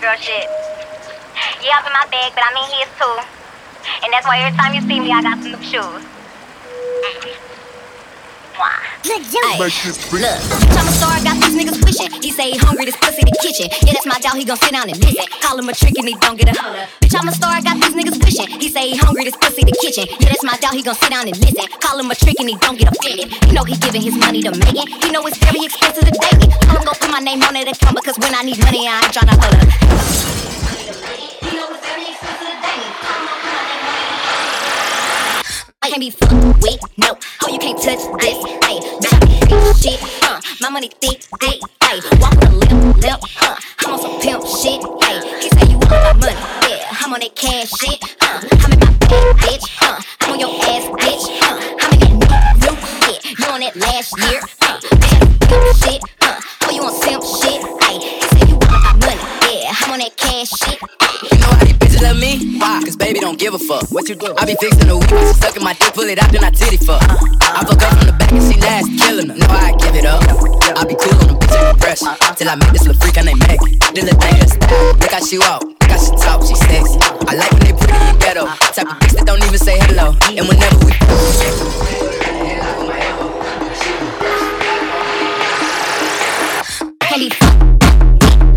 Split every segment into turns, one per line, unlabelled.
girl shit. Yeah, up in my bag, but I'm in his too. And that's why every time you see me, I got some new shoes.
Look, look, I'm a star, I got these niggas wishing. He say he hungry, this pussy the kitchen. Yeah, that's my dog, he gon' sit down and listen. Call him a trick and he don't get a holler. Bitch, I'm a star, I got these niggas wishing. He say he hungry, this pussy the kitchen. Yeah, that's my dog, he gon' sit down and listen. Call him a trick and he don't get offended. You know he giving his money to Megan. You know it's very expensive to date me. I'm gon' put my name on it and account because when I need money, I ain't tryna hold up. You know it's very I can't be fucked with, no. Oh, you can't touch this, ayy. Big shit, uh. My money thick, thick, ayy. Walk with a limp, limp, uh. I'm on some pimp shit, ayy. He say you want my money, yeah. I'm on that cash shit, uh. I'm in my bag, bitch, uh. I'm on your ass, bitch, uh. I'm in that new, yeah. You on that last year, uh. Pimp shit,
baby don't give a fuck. What you do? I be fixing the weed, she sucking my dick, pull it out, then I titty fuck. I fuck up from the back and she nasty, killing her. Know I give it up. I be cool on the bitch and fresh. Till I make this little freak they make it. This little thing. Look how she walk, look how she talk, she sexy. I like when they pretty and ghetto. Type of bitch that don't even say hello. And whenever we
with.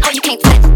Oh, you can't touch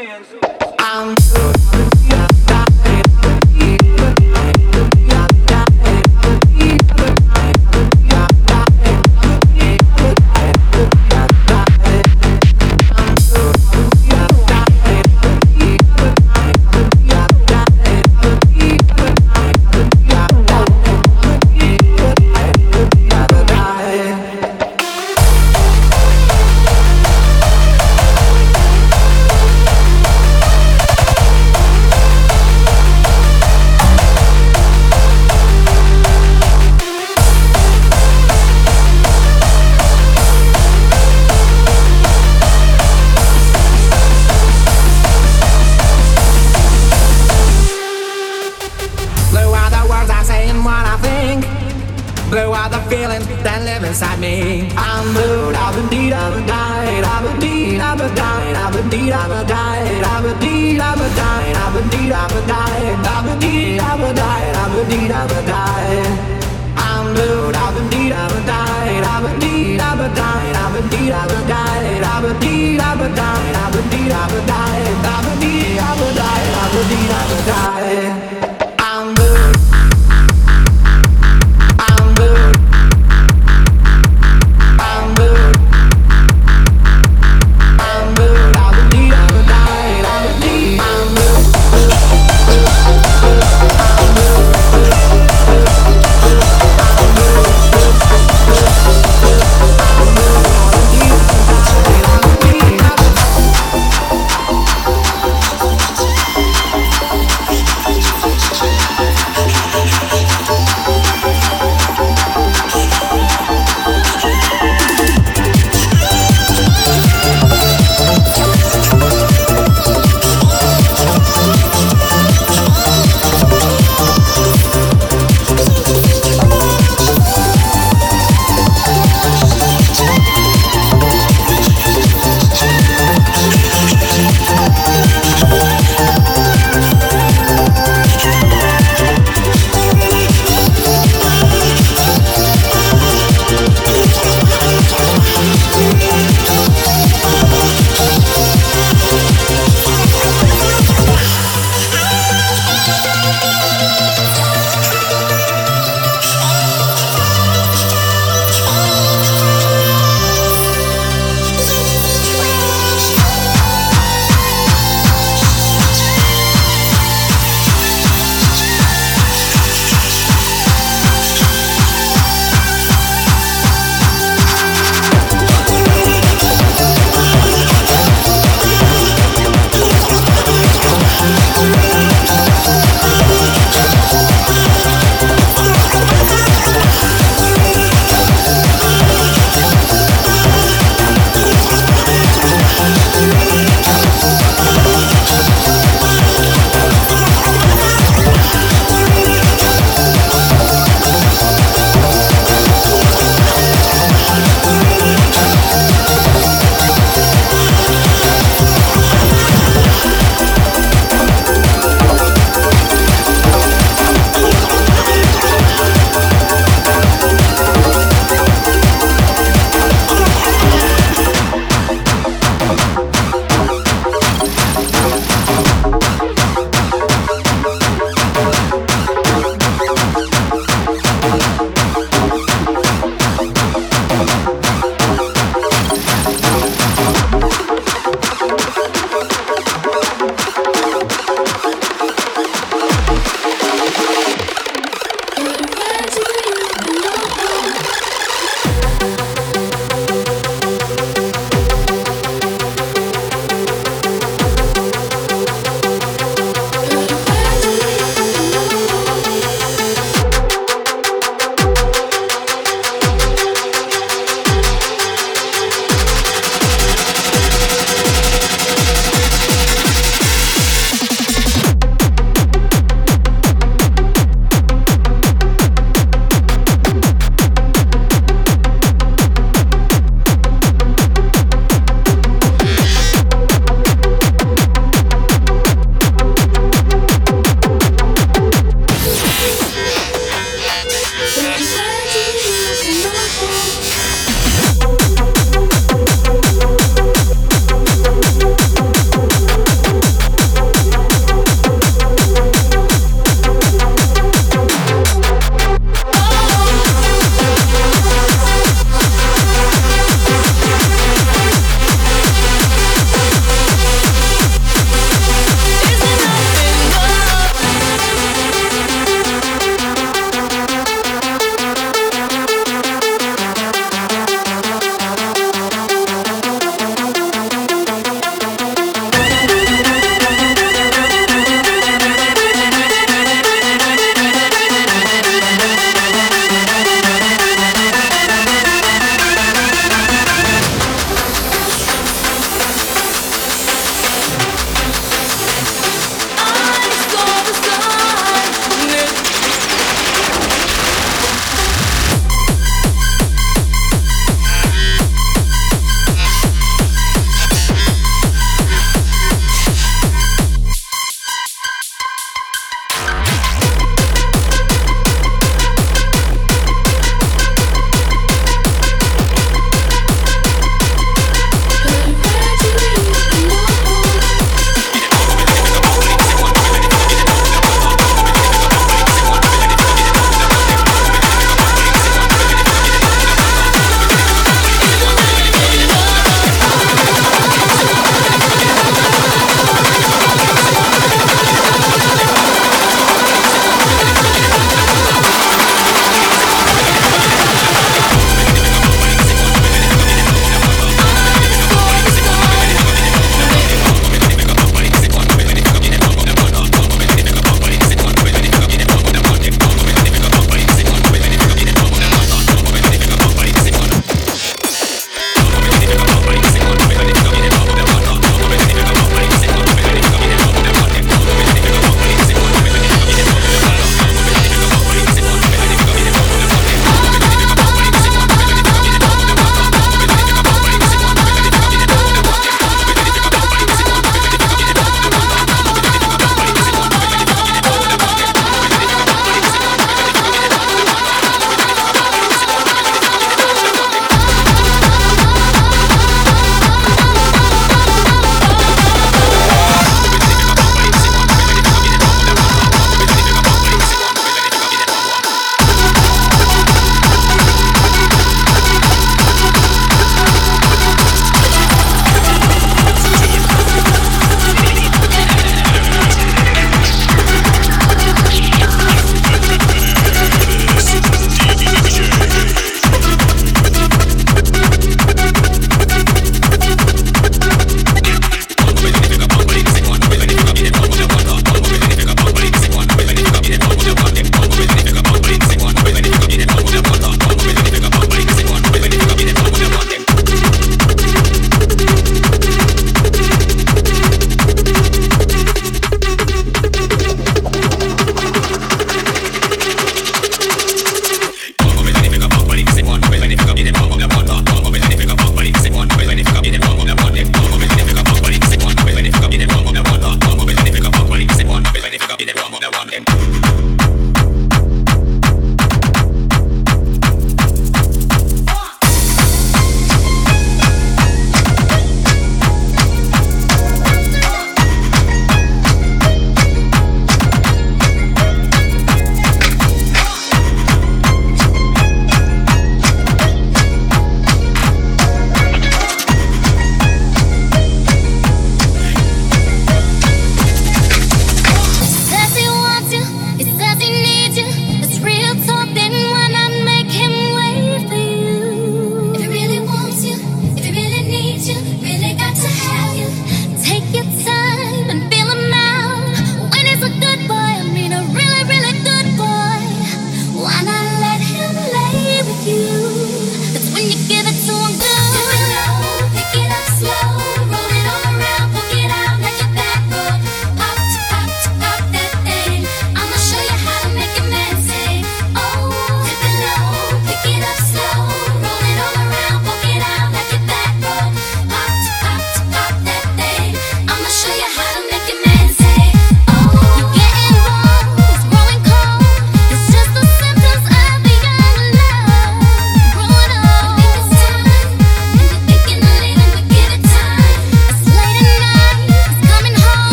To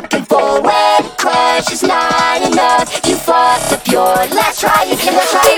looking for when crush is not enough. You fucked up your last try again. Let's try